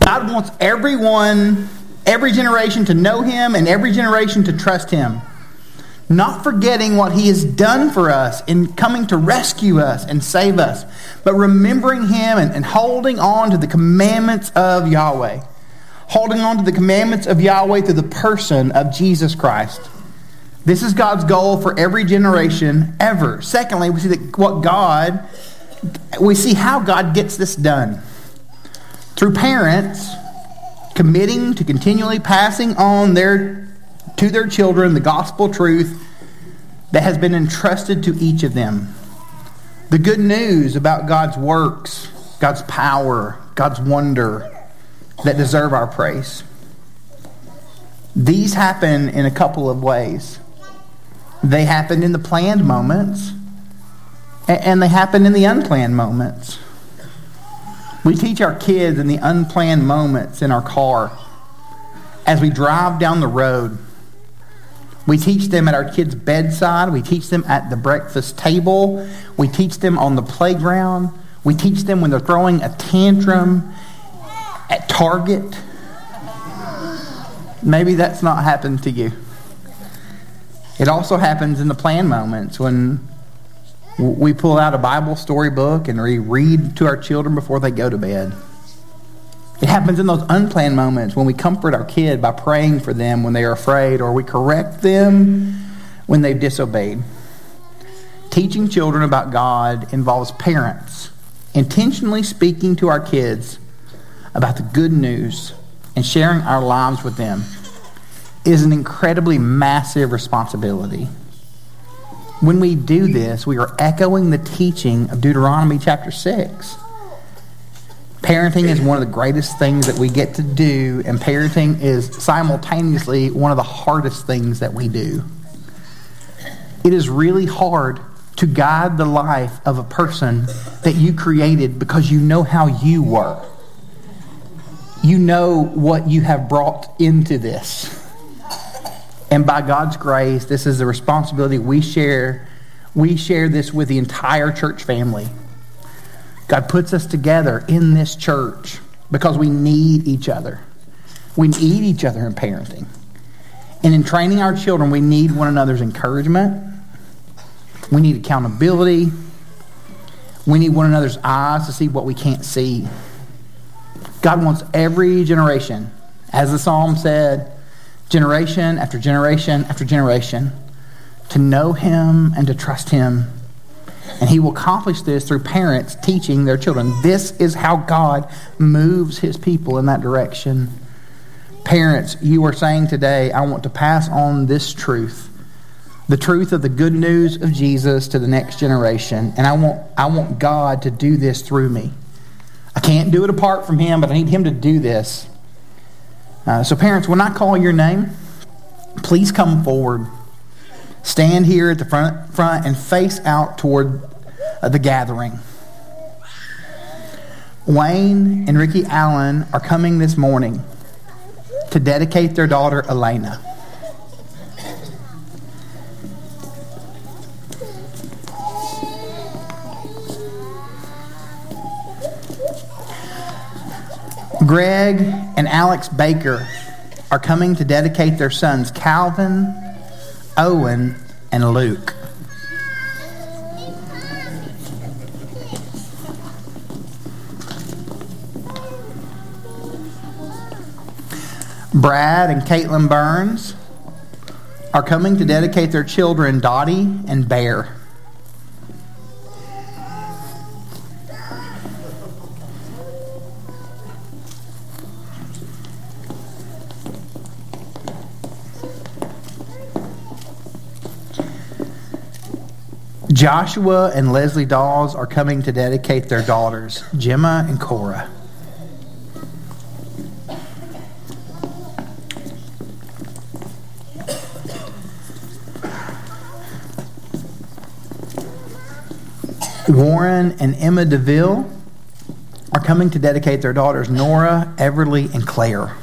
God wants everyone, every generation to know Him and every generation to trust Him. Not forgetting what He has done for us in coming to rescue us and save us, but remembering Him and, and holding on to the commandments of Yahweh. Holding on to the commandments of Yahweh through the person of Jesus Christ. This is God's goal for every generation ever. Secondly, we see that what God, we see how God gets this done through parents committing to continually passing on their to their children the gospel truth that has been entrusted to each of them. The good news about God's works, God's power, God's wonder that deserve our praise. These happen in a couple of ways. They happen in the planned moments, and they happen in the unplanned moments. We teach our kids in the unplanned moments in our car as we drive down the road. We teach them at our kids' bedside. We teach them at the breakfast table. We teach them on the playground. We teach them when they're throwing a tantrum at Target. Maybe that's not happened to you. It also happens in the planned moments when we pull out a Bible storybook and we read to our children before they go to bed. It happens in those unplanned moments when we comfort our kid by praying for them when they are afraid, or we correct them when they've disobeyed. Teaching children about God involves parents intentionally speaking to our kids about the good news and sharing our lives with them is an incredibly massive responsibility. When we do this, we are echoing the teaching of Deuteronomy chapter 6. Parenting is one of the greatest things that we get to do, and parenting is simultaneously one of the hardest things that we do. It is really hard to guide the life of a person that you created because you know how you were. You know what you have brought into this. And by God's grace, this is a responsibility we share. We share this with the entire church family. God puts us together in this church because we need each other. We need each other in parenting. And in training our children, we need one another's encouragement. We need accountability. We need one another's eyes to see what we can't see. God wants every generation, as the psalm said, generation after generation after generation, to know Him and to trust Him. And He will accomplish this through parents teaching their children. This is how God moves His people in that direction. Parents, you are saying today, I want to pass on this truth the truth of the good news of Jesus to the next generation. And I want, I want God to do this through me. I can't do it apart from Him, but I need Him to do this. Uh, so, parents, when I call your name, please come forward. Stand here at the front, front and face out toward uh, the gathering. Wayne and Ricky Allen are coming this morning to dedicate their daughter Elena. Greg and Alex Baker are coming to dedicate their sons Calvin, Owen, and Luke. Brad and Caitlin Burns are coming to dedicate their children Dottie and Bear. Joshua and Leslie Dawes are coming to dedicate their daughters, Gemma and Cora. Warren and Emma DeVille are coming to dedicate their daughters, Nora, Everly, and Claire.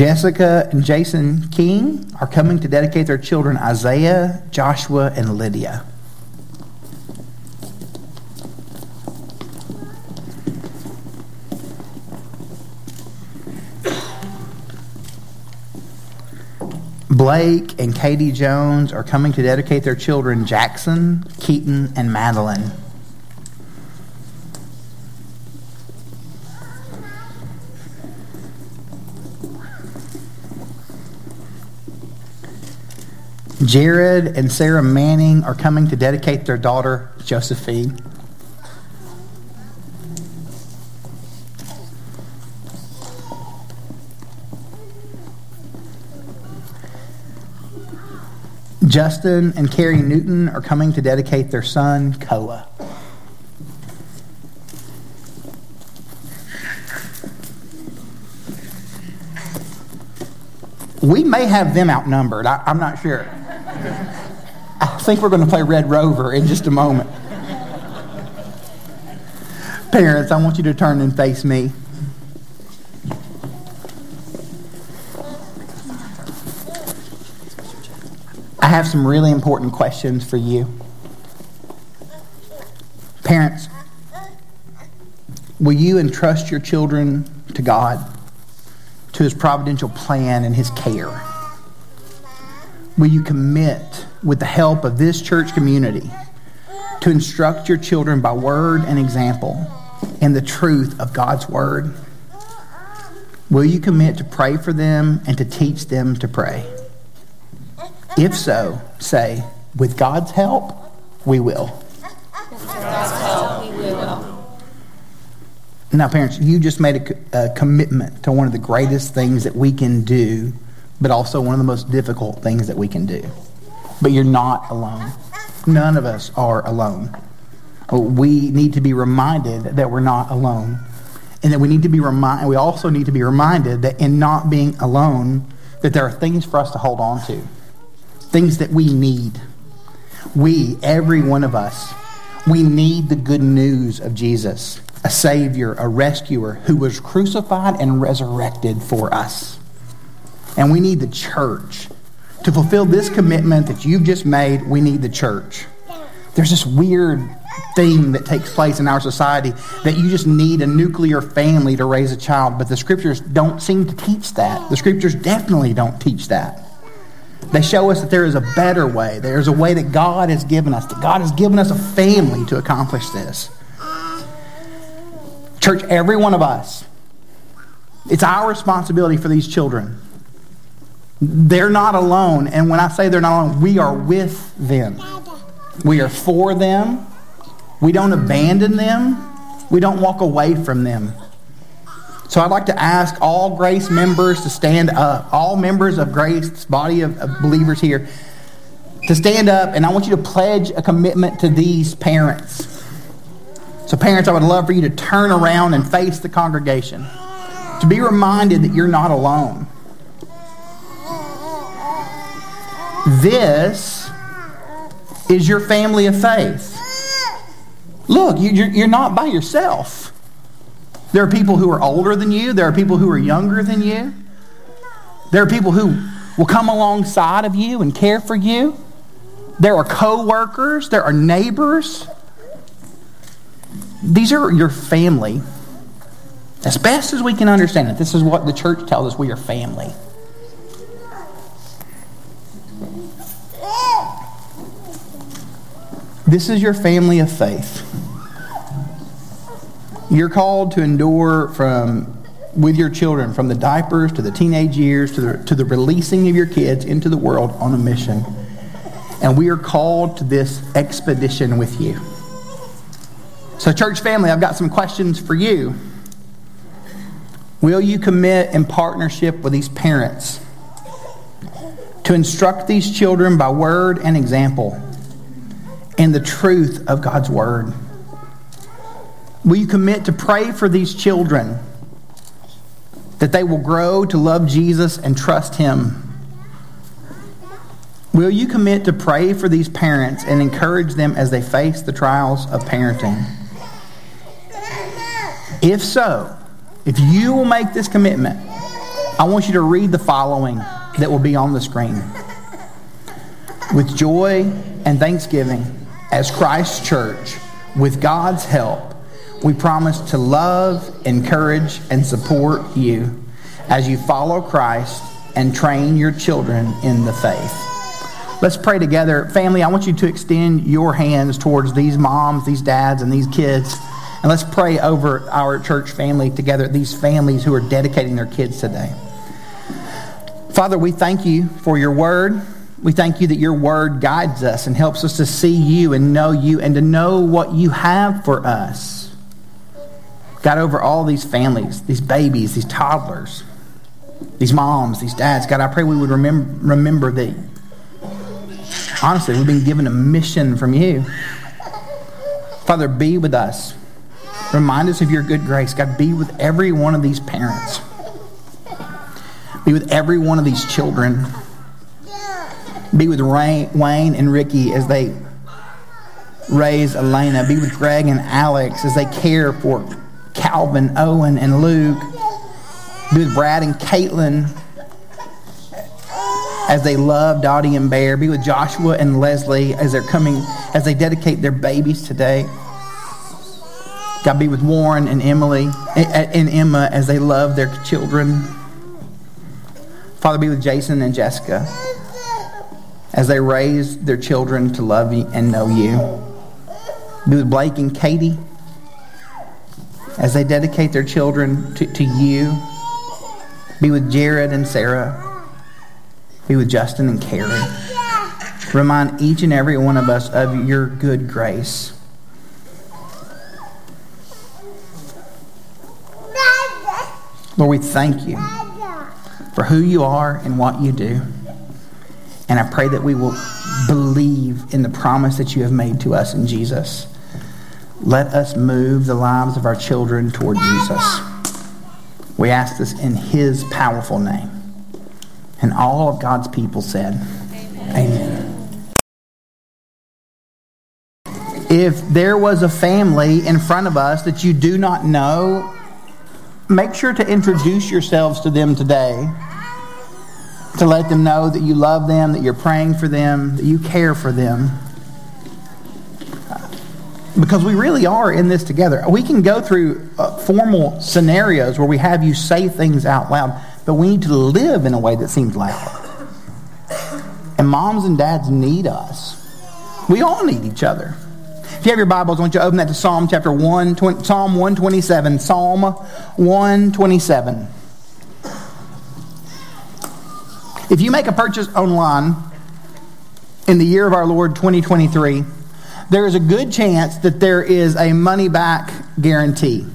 Jessica and Jason King are coming to dedicate their children Isaiah, Joshua, and Lydia. Blake and Katie Jones are coming to dedicate their children Jackson, Keaton, and Madeline. Jared and Sarah Manning are coming to dedicate their daughter Josephine. Justin and Carrie Newton are coming to dedicate their son, Koa. We may have them outnumbered. I, am not sure. I think we're going to play Red Rover in just a moment. Parents, I want you to turn and face me. I have some really important questions for you. Parents, will you entrust your children to God, to His providential plan and His care? Will you commit, with the help of this church community, to instruct your children by word and example in the truth of God's Word? Will you commit to pray for them and to teach them to pray? If so, say, with God's help, we will. With God's help, we will. Now, parents, you just made a, a, commitment to one of the greatest things that we can do, but also one of the most difficult things that we can do. But you're not alone. None of us are alone. We need to be reminded that we're not alone. And that we need to be reminded, we also need to be reminded that in not being alone, that there are things for us to hold on to things that we need. We, every one of us, we need the good news of Jesus, a Savior, a rescuer who was crucified and resurrected for us. And we need the church. To fulfill this commitment that you've just made, we need the church. There's this weird thing that takes place in our society that you just need a nuclear family to raise a child, but the scriptures don't seem to teach that. The scriptures definitely don't teach that. They show us that there is a better way. There's a way that God has given us, that God has given us a family to accomplish this. Church, every one of us, it's our responsibility for these children. They're not alone. And when I say they're not alone, we are with them. We are for them. We don't abandon them. We don't walk away from them. So I'd like to ask all Grace members to stand up, all members of Grace's body of, of believers here, to stand up, and I want you to pledge a commitment to these parents. So, parents, I would love for you to turn around and face the congregation, to be reminded that you're not alone. This is your family of faith. Look, you're not by yourself. There are people who are older than you. There are people who are younger than you. There are people who will come alongside of you and care for you. There are co-workers. There are neighbors. These are your family. As best as we can understand it, this is what the church tells us we are family. This is your family of faith. You're called to endure from with your children from the diapers to the teenage years to the, to the releasing of your kids into the world on a mission. And we are called to this expedition with you. So, church family, I've got some questions for you. Will you commit in partnership with these parents to instruct these children by word and example in the truth of God's word? Will you commit to pray for these children that they will grow to love Jesus and trust Him? Will you commit to pray for these parents and encourage them as they face the trials of parenting? If so, if you will make this commitment, I want you to read the following that will be on the screen. With joy and thanksgiving, as Christ's church, with God's help, we promise to love, encourage, and support you as you follow Christ and train your children in the faith. Let's pray together. Family, I want you to extend your hands towards these moms, these dads, and these kids. And let's pray over our church family together, these families who are dedicating their kids today. Father, we thank you for your word. We thank you that your word guides us and helps us to see you and know you and to know what you have for us. God, over all these families, these babies, these toddlers, these moms, these dads, God, I pray we would remember, remember that, honestly, we've been given a mission from you. Father, be with us. Remind us of your good grace. God, be with every one of these parents. Be with every one of these children. Be with Wayne and Ricky as they raise Elena. Be with Greg and Alex as they care for Calvin, Owen, and Luke. Be with Brad and Caitlin as they love Dottie and Bear. Be with Joshua and Leslie as they're coming, as they dedicate their babies today. God be with Warren and Emily eh, eh, and Emma as they love their children. Father, be with Jason and Jessica as they raise their children to love you and know you. Be with Blake and Katie as they dedicate their children to, to you. Be with Jared and Sarah. Be with Justin and Carrie. Remind each and every one of us of your good grace. Lord, we thank you for who you are and what you do. And I pray that we will believe in the promise that you have made to us in Jesus. Let us move the lives of our children toward Jesus. We ask this in his powerful name. And all of God's people said, Amen. Amen. If there was a family in front of us that you do not know, make sure to introduce yourselves to them today to let them know that you love them, that you're praying for them, that you care for them. Because we really are in this together. We can go through uh, formal scenarios where we have you say things out loud, but we need to live in a way that seems loud. And moms and dads need us. We all need each other. If you have your Bibles, I want you to open that to Psalm chapter 1, 20, Psalm 127. Psalm 127. If you make a purchase online in the year of our Lord 2023, there is a good chance that there is a money back guarantee.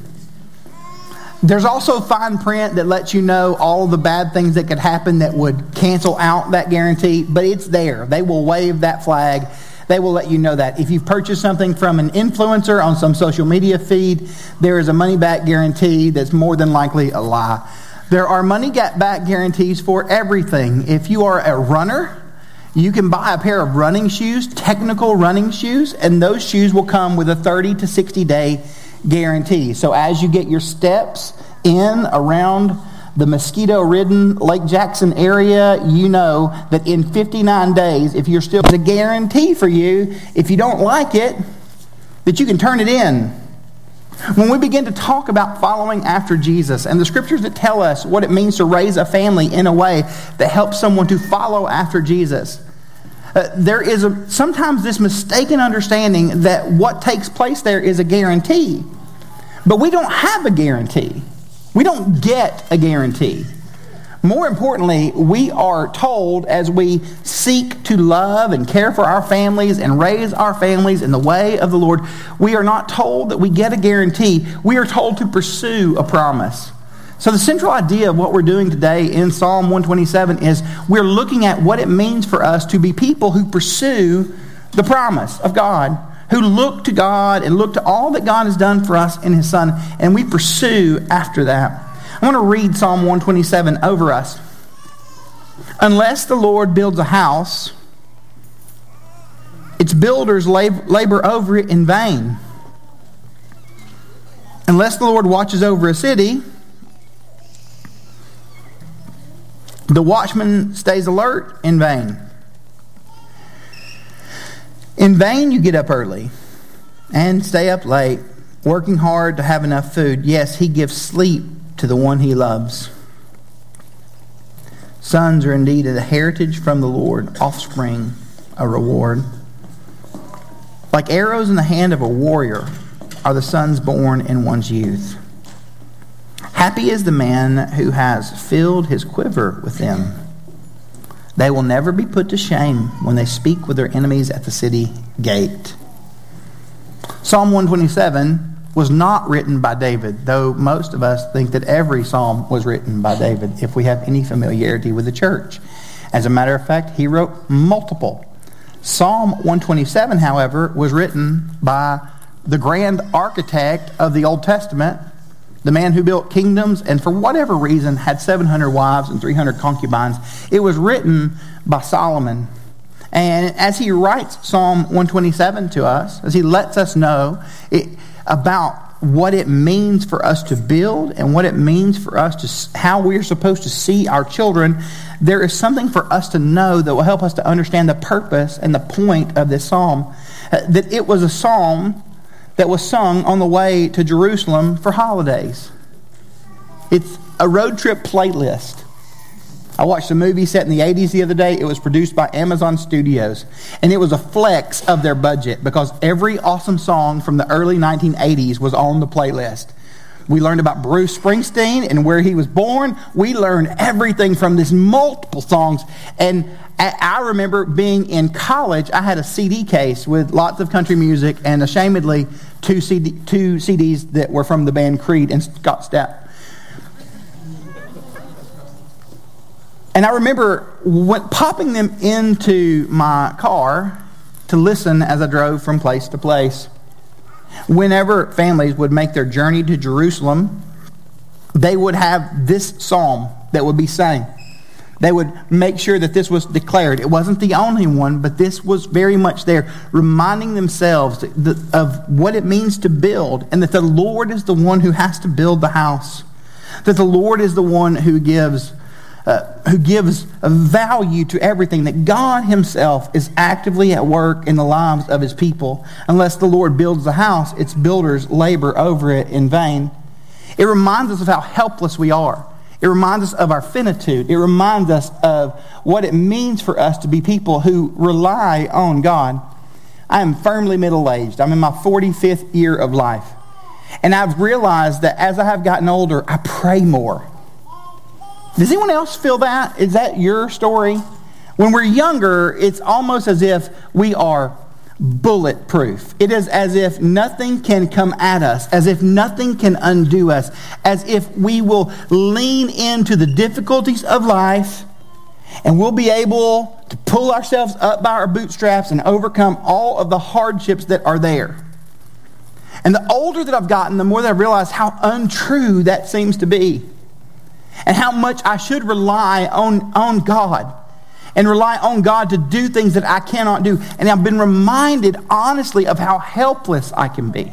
There's also fine print that lets you know all the bad things that could happen that would cancel out that guarantee, but it's there. They will wave that flag. They will let you know that. If you've purchased something from an influencer on some social media feed, there is a money back guarantee that's more than likely a lie. There are money back guarantees for everything. If you are a runner, you can buy a pair of running shoes, technical running shoes, and those shoes will come with a 30 to 60 day guarantee. So as you get your steps in around the mosquito ridden Lake Jackson area, you know that in 59 days, if you're still, it's a guarantee for you, if you don't like it, that you can turn it in when we begin to talk about following after Jesus and the scriptures that tell us what it means to raise a family in a way that helps someone to follow after Jesus, uh, there is a, sometimes this mistaken understanding that what takes place there is a guarantee. But we don't have a guarantee. We don't get a guarantee. More importantly, we are told as we seek to love and care for our families and raise our families in the way of the Lord, we are not told that we get a guarantee. We are told to pursue a promise. So, the central idea of what we're doing today in Psalm 127 is we're looking at what it means for us to be people who pursue the promise of God, who look to God and look to all that God has done for us in His Son, and we pursue after that. I want to read Psalm 127 over us. Unless the Lord builds a house, its builders labor over it in vain. Unless the Lord watches over a city, The watchman stays alert in vain. In vain, you get up early and stay up late, working hard to have enough food. Yes, he gives sleep to the one he loves. Sons are indeed a heritage from the Lord, offspring a reward. Like arrows in the hand of a warrior are the sons born in one's youth. Happy is the man who has filled his quiver with them. They will never be put to shame when they speak with their enemies at the city gate. Psalm 127 was not written by David, though most of us think that every psalm was written by David if we have any familiarity with the church. As a matter of fact, he wrote multiple. Psalm 127, however, was written by the grand architect of the Old Testament, the man who built kingdoms and for whatever reason had 700 wives and 300 concubines. It was written by Solomon. And as he writes Psalm 127 to us, as he lets us know it, about what it means for us to build and what it means for us to how we are supposed to see our children, there is something for us to know that will help us to understand the purpose and the point of this psalm. Uh, that it was a psalm that was sung on the way to Jerusalem for holidays. It's a road trip playlist. I watched a movie set in the 80s the other day. It was produced by Amazon Studios. And it was a flex of their budget because every awesome song from the early 1980s was on the playlist. We learned about Bruce Springsteen and where he was born. We learned everything from these multiple songs. And I remember being in college, I had a CD case with lots of country music and ashamedly two, CD, two CDs that were from the band Creed and Scott Stapp. And I remember went, popping them into my car to listen as I drove from place to place. Whenever families would make their journey to Jerusalem, they would have this psalm that would be sung. They would make sure that this was declared. It wasn't the only one, but this was very much there, reminding themselves of what it means to build and that the Lord is the one who has to build the house. That the Lord is the one who gives, uh, who gives a value to everything. That God Himself is actively at work in the lives of His people. Unless the Lord builds the house, its builders labor over it in vain. It reminds us of how helpless we are it reminds us of our finitude. It reminds us of what it means for us to be people who rely on God. I am firmly middle aged. I'm in my 45th year of life. And I've realized that as I have gotten older, I pray more. Does anyone else feel that? Is that your story? When we're younger, it's almost as if we are bulletproof. It is as if nothing can come at us, as if nothing can undo us, as if we will lean into the difficulties of life and we'll be able to pull ourselves up by our bootstraps and overcome all of the hardships that are there. And the older that I've gotten, the more that I realize how untrue that seems to be. And how much I should rely on, on God and rely on God to do things that I cannot do. And I've been reminded, honestly, of how helpless I can be.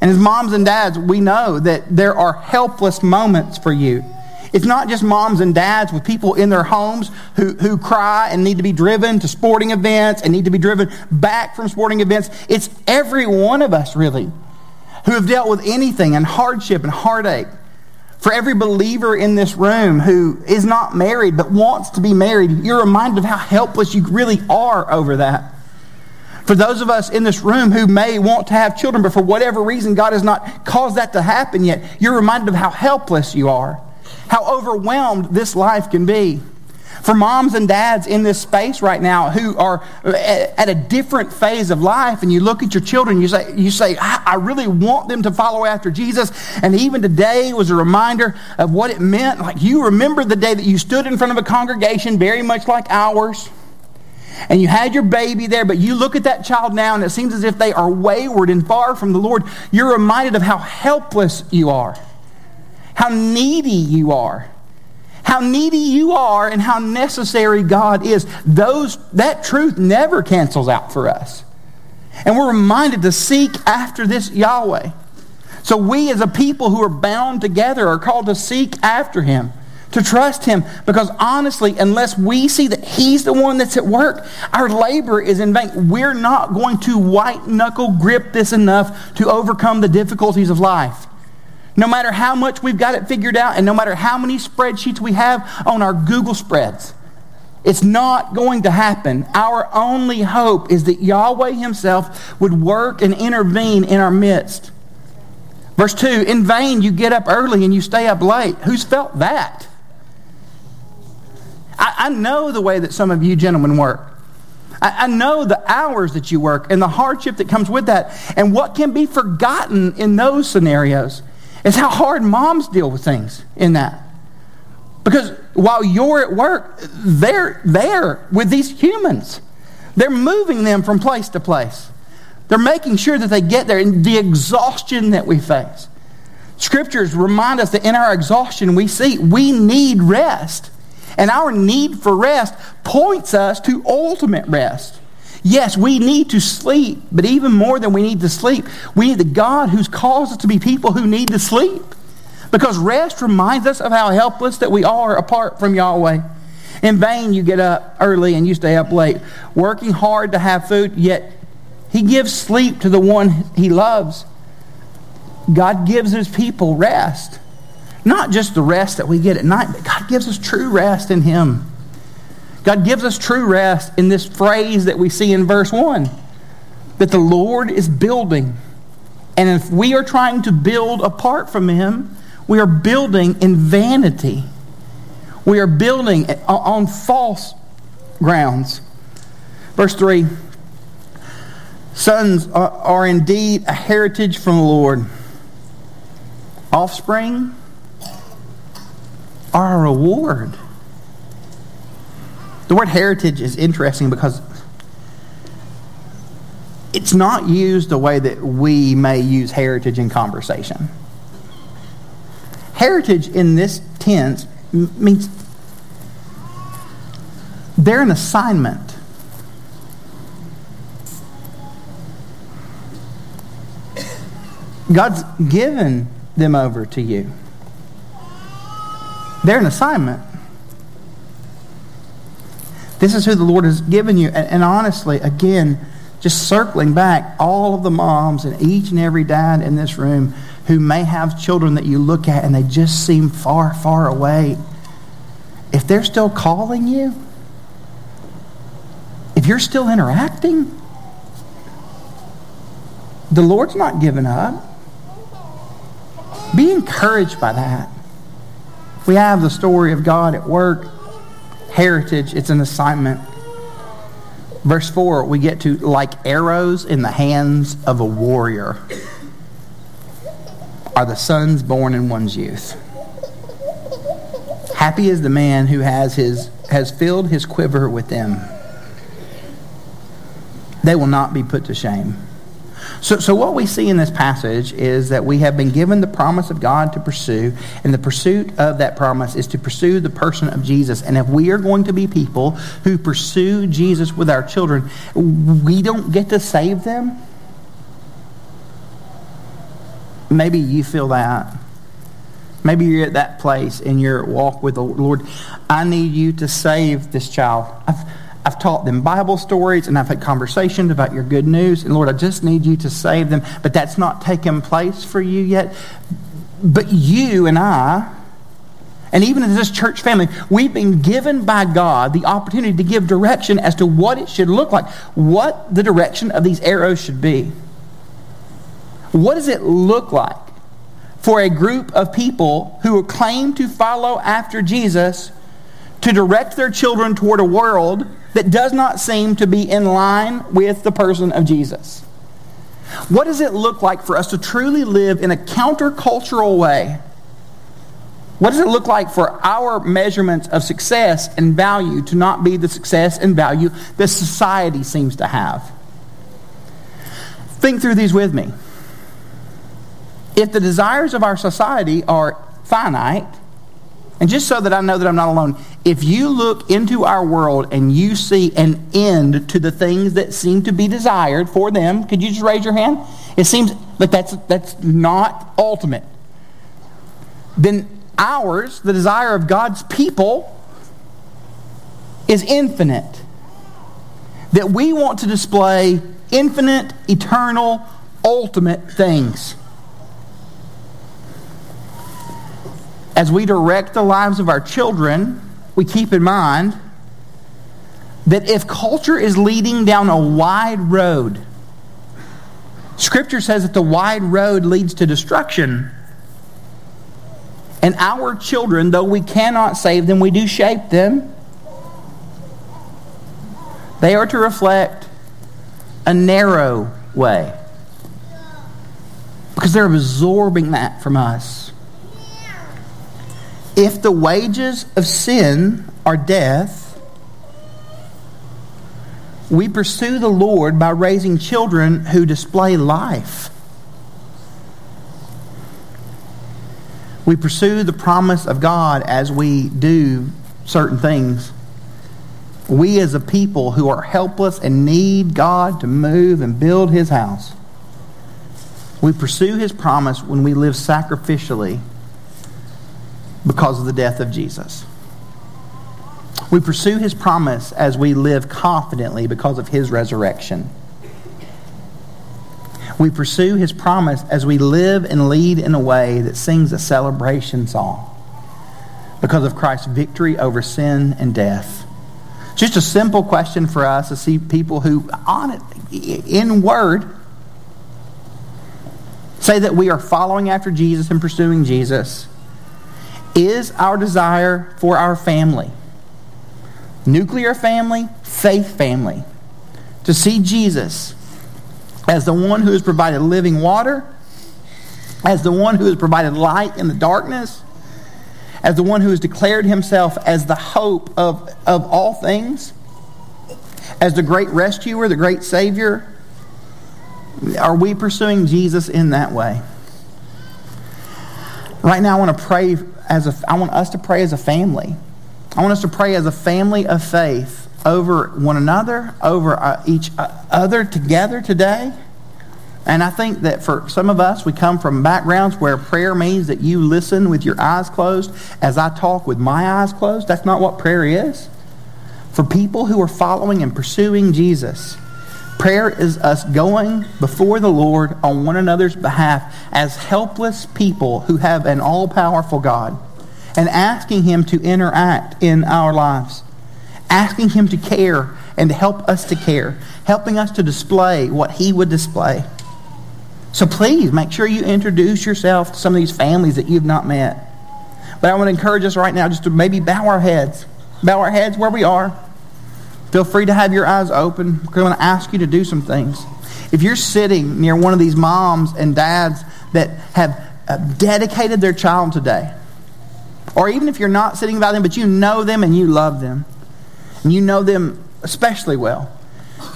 And as moms and dads, we know that there are helpless moments for you. It's not just moms and dads with people in their homes who, who cry and need to be driven to sporting events and need to be driven back from sporting events. It's every one of us, really, who have dealt with anything and hardship and heartache. For every believer in this room who is not married but wants to be married, you're reminded of how helpless you really are over that. For those of us in this room who may want to have children, but for whatever reason God has not caused that to happen yet, you're reminded of how helpless you are, how overwhelmed this life can be for moms and dads in this space right now who are at a different phase of life and you look at your children you say you say I really want them to follow after Jesus and even today was a reminder of what it meant like you remember the day that you stood in front of a congregation very much like ours and you had your baby there, but you look at that child now and it seems as if they are wayward and far from the Lord. You're reminded of how helpless you are, how needy you are how needy you are and how necessary God is. Those, that truth never cancels out for us. And we're reminded to seek after this Yahweh. So we as a people who are bound together are called to seek after him, to trust Him because honestly, unless we see that He's the one that's at work, our labor is in vain. We're not going to white knuckle grip this enough to overcome the difficulties of life. No matter how much we've got it figured out, and no matter how many spreadsheets we have on our Google spreads, it's not going to happen. Our only hope is that Yahweh Himself would work and intervene in our midst. Verse 2 In vain you get up early and you stay up late. Who's felt that? I, I know the way that some of you gentlemen work. I, I know the hours that you work and the hardship that comes with that. And what can be forgotten in those scenarios is how hard moms deal with things in that. Because while you're at work, they're there with these humans. They're moving them from place to place. They're making sure that they get there and the exhaustion that we face. Scriptures remind us that in our exhaustion, we see we need rest. And our need for rest points us to ultimate rest. Yes, we need to sleep, but even more than we need to sleep, we need the God who's caused us to be people who need to sleep. Because rest reminds us of how helpless that we are apart from Yahweh. In vain, you get up early and you stay up late, working hard to have food, yet He gives sleep to the one He loves. God gives His people rest. Not just the rest that we get at night, but God gives us true rest in Him. God gives us true rest in this phrase that we see in verse 1 that the Lord is building. And if we are trying to build apart from Him, we are building in vanity. We are building on false grounds. Verse 3 Sons are indeed a heritage from the Lord, offspring are a reward. The word heritage is interesting because it's not used the way that we may use heritage in conversation. Heritage in this tense means they're an assignment. God's given them over to you. They're an assignment. This is who the Lord has given you. And, and, honestly, again, just circling back, all of the moms and each and every dad in this room who may have children that you look at and they just seem far, far away, if they're still calling you, if you're still interacting, the Lord's not giving up. Be encouraged by that. We have the story of God at work, heritage, it's an assignment. Verse 4, we get to like arrows in the hands of a warrior are the sons born in one's youth. Happy is the man who has, his, has filled his quiver with them. They will not be put to shame. So, so what we see in this passage is that we have been given the promise of God to pursue, and the pursuit of that promise is to pursue the person of Jesus. And if we are going to be people who pursue Jesus with our children, we don't get to save them. Maybe you feel that. Maybe you're at that place in your walk with the Lord. I need you to save this child. I've, I've taught them Bible stories and I've had conversations about your good news. And Lord, I just need you to save them. But that's not taken place for you yet. But you and I, and even as this church family, we've been given by God the opportunity to give direction as to what it should look like, what the direction of these arrows should be. What does it look like for a group of people who claim to follow after Jesus to direct their children toward a world that does not seem to be in line with the person of Jesus. What does it look like for us to truly live in a countercultural way? What does it look like for our measurements of success and value to not be the success and value that society seems to have? Think through these with me. If the desires of our society are finite, and just so that I know that I'm not alone, if you look into our world and you see an end to the things that seem to be desired for them, could you just raise your hand? It seems like that's, that's not ultimate. Then ours, the desire of God's people, is infinite. That we want to display infinite, eternal, ultimate things. As we direct the lives of our children, we keep in mind that if culture is leading down a wide road, Scripture says that the wide road leads to destruction. And our children, though we cannot save them, we do shape them. They are to reflect a narrow way. Because they're absorbing that from us. If the wages of sin are death, we pursue the Lord by raising children who display life. We pursue the promise of God as we do certain things. We, as a people who are helpless and need God to move and build His house, we pursue His promise when we live sacrificially because of the death of Jesus. We pursue his promise as we live confidently because of his resurrection. We pursue his promise as we live and lead in a way that sings a celebration song because of Christ's victory over sin and death. Just a simple question for us to see people who, on it, in word, say that we are following after Jesus and pursuing Jesus. Is our desire for our family? nuclear family, faith family, to see Jesus as the one who has provided living water, as the one who has provided light in the darkness, as the one who has declared himself as the hope of, of all things, as the great rescuer, the great Savior. Are we pursuing Jesus in that way? Right now, I want to pray as a, I want us to pray as a family. I want us to pray as a family of faith over one another, over uh, each uh, other together today. And I think that for some of us, we come from backgrounds where prayer means that you listen with your eyes closed as I talk with my eyes closed. That's not what prayer is. For people who are following and pursuing Jesus, prayer is us going before the Lord on one another's behalf as helpless people who have an all powerful God and asking Him to interact in our lives, asking Him to care and to help us to care, helping us to display what He would display. So please make sure you introduce yourself to some of these families that you've not met. But I want to encourage us right now just to maybe bow our heads. Bow our heads where we are. Feel free to have your eyes open. We're going to ask you to do some things. If you're sitting near one of these moms and dads that have uh, dedicated their child today, or even if you're not sitting by them, but you know them and you love them, and you know them especially well,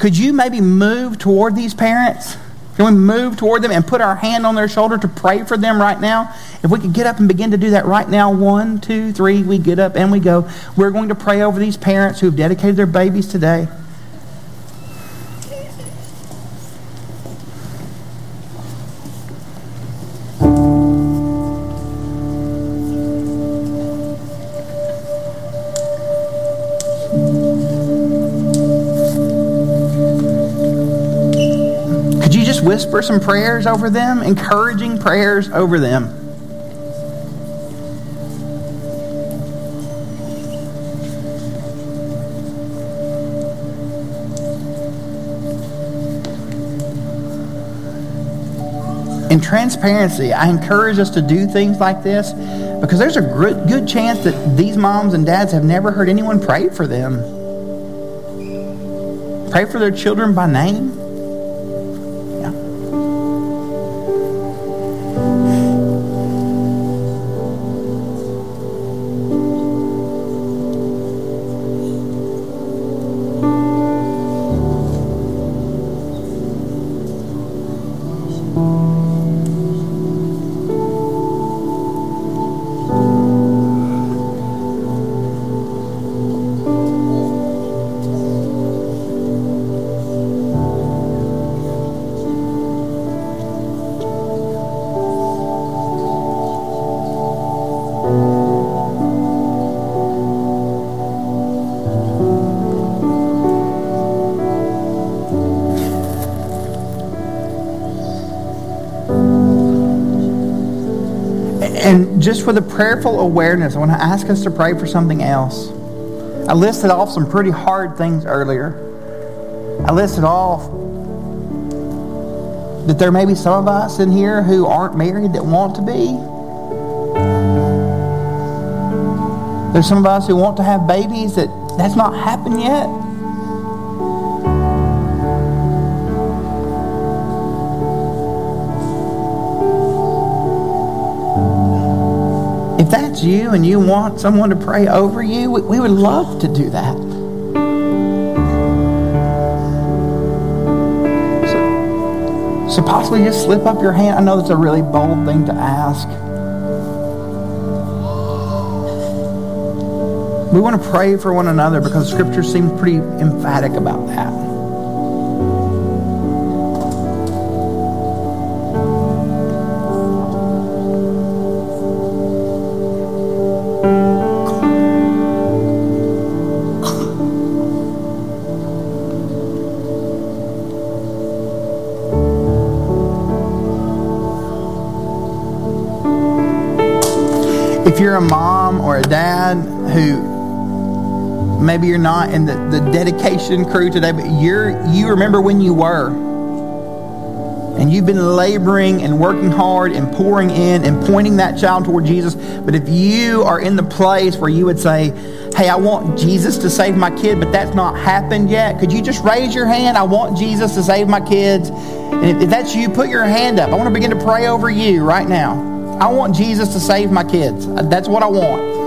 could you maybe move toward these parents? Can we move toward them and put our hand on their shoulder to pray for them right now? If we could get up and begin to do that right now, one, two, three, we get up and we go. We're going to pray over these parents who have dedicated their babies today. Whisper some prayers over them, encouraging prayers over them. In transparency, I encourage us to do things like this because there's a good, chance that these moms and dads have never heard anyone pray for them. Pray for their children by name. Just for the prayerful awareness, I want to ask us to pray for something else. I listed off some pretty hard things earlier. I listed off that there may be some of us in here who aren't married that want to be. There's some of us who want to have babies that that's not happened yet. That's you and you want someone to pray over you, we, we would love to do that. So, so possibly just slip up your hand. I know that's a really bold thing to ask. We want to pray for one another because Scripture seems pretty emphatic about that. If you're a mom or a dad who maybe you're not in the, the dedication crew today, but you're you remember when you were. And you've been laboring and working hard and pouring in and pointing that child toward Jesus. But if you are in the place where you would say, Hey, I want Jesus to save my kid, but that's not happened yet, could you just raise your hand? I want Jesus to save my kids. And if that's you, put your hand up. I want to begin to pray over you right now. I want Jesus to save my kids. That's what I want.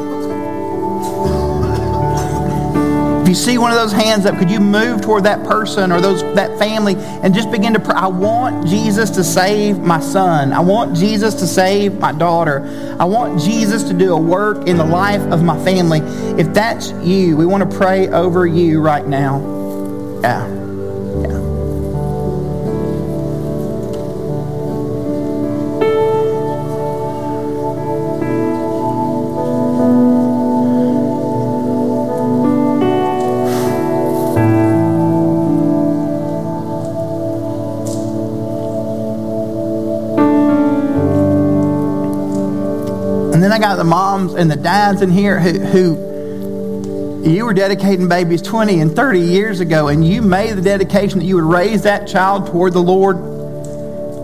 If you see one of those hands up, could you move toward that person or those that family and just begin to pray? I want Jesus to save my son. I want Jesus to save my daughter. I want Jesus to do a work in the life of my family. If that's you, we want to pray over you right now. Yeah. Got the moms and the dads in here who, who you were dedicating babies 20 and 30 years ago, and you made the dedication that you would raise that child toward the Lord.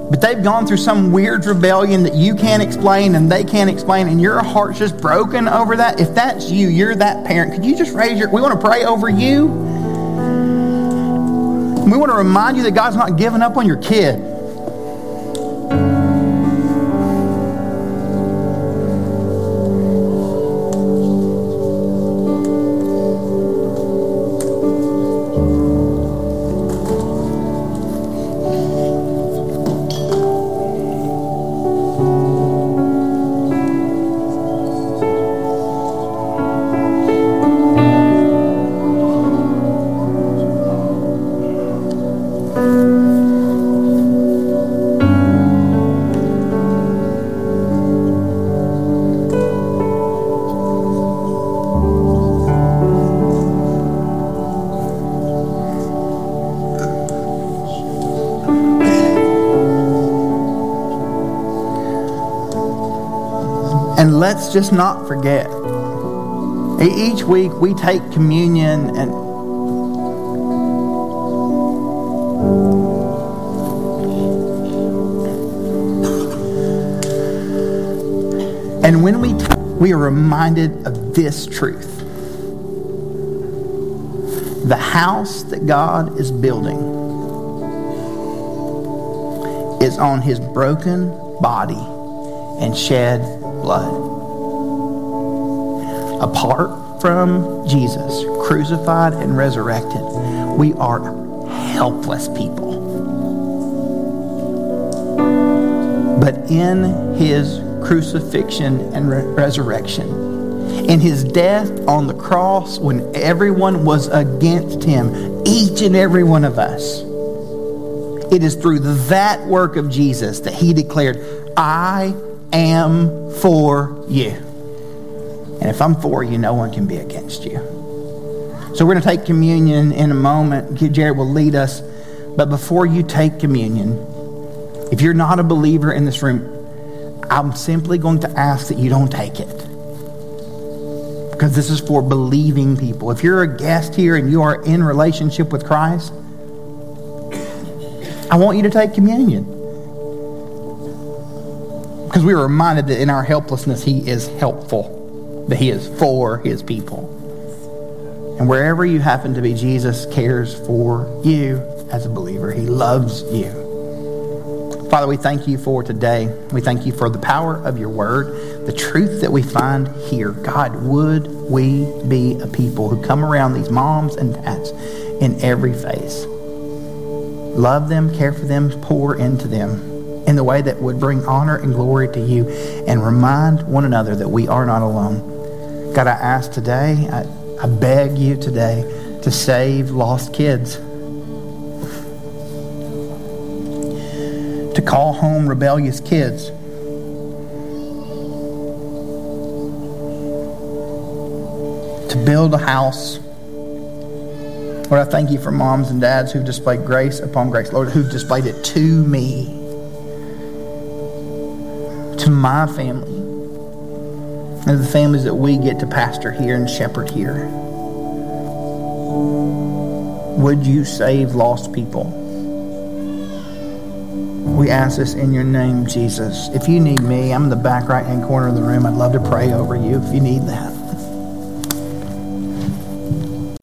But they've gone through some weird rebellion that you can't explain and they can't explain, and your heart's just broken over that. If that's you, you're that parent. Could you just raise your? We want to pray over you. We want to remind you that God's not giving up on your kid. Let's just not forget. Each week we take communion and And when we t- we are reminded of this truth. The house that God is building is on his broken body and shed blood. Apart from Jesus, crucified and resurrected, we are helpless people. But in his crucifixion and re- resurrection, in his death on the cross, when everyone was against him, each and every one of us, it is through that work of Jesus that he declared, I am for you. And if I'm for you, no one can be against you. So we're going to take communion in a moment. Jared will lead us. But before you take communion, if you're not a believer in this room, I'm simply going to ask that you don't take it. Because this is for believing people. If you're a guest here and you are in relationship with Christ, I want you to take communion. Because we are reminded that in our helplessness, He is helpful, that He is for His people. And wherever you happen to be, Jesus cares for you as a believer. He loves you. Father, we thank you for today. We thank you for the power of your word, the truth that we find here. God, would we be a people who come around these moms and dads in every phase? Love them, care for them, pour into them in the way that would bring honor and glory to you and remind one another that we are not alone. God, I ask today, I, I beg you today to save lost kids. To call home rebellious kids. To build a house. Lord, I thank you for moms and dads who've displayed grace upon grace. Lord, who've displayed it to me, to my family and the families that we get to pastor here and shepherd here. Would you save lost people? We ask this in your name, Jesus. If you need me, I'm in the back right hand corner of the room. I'd love to pray over you if you need that.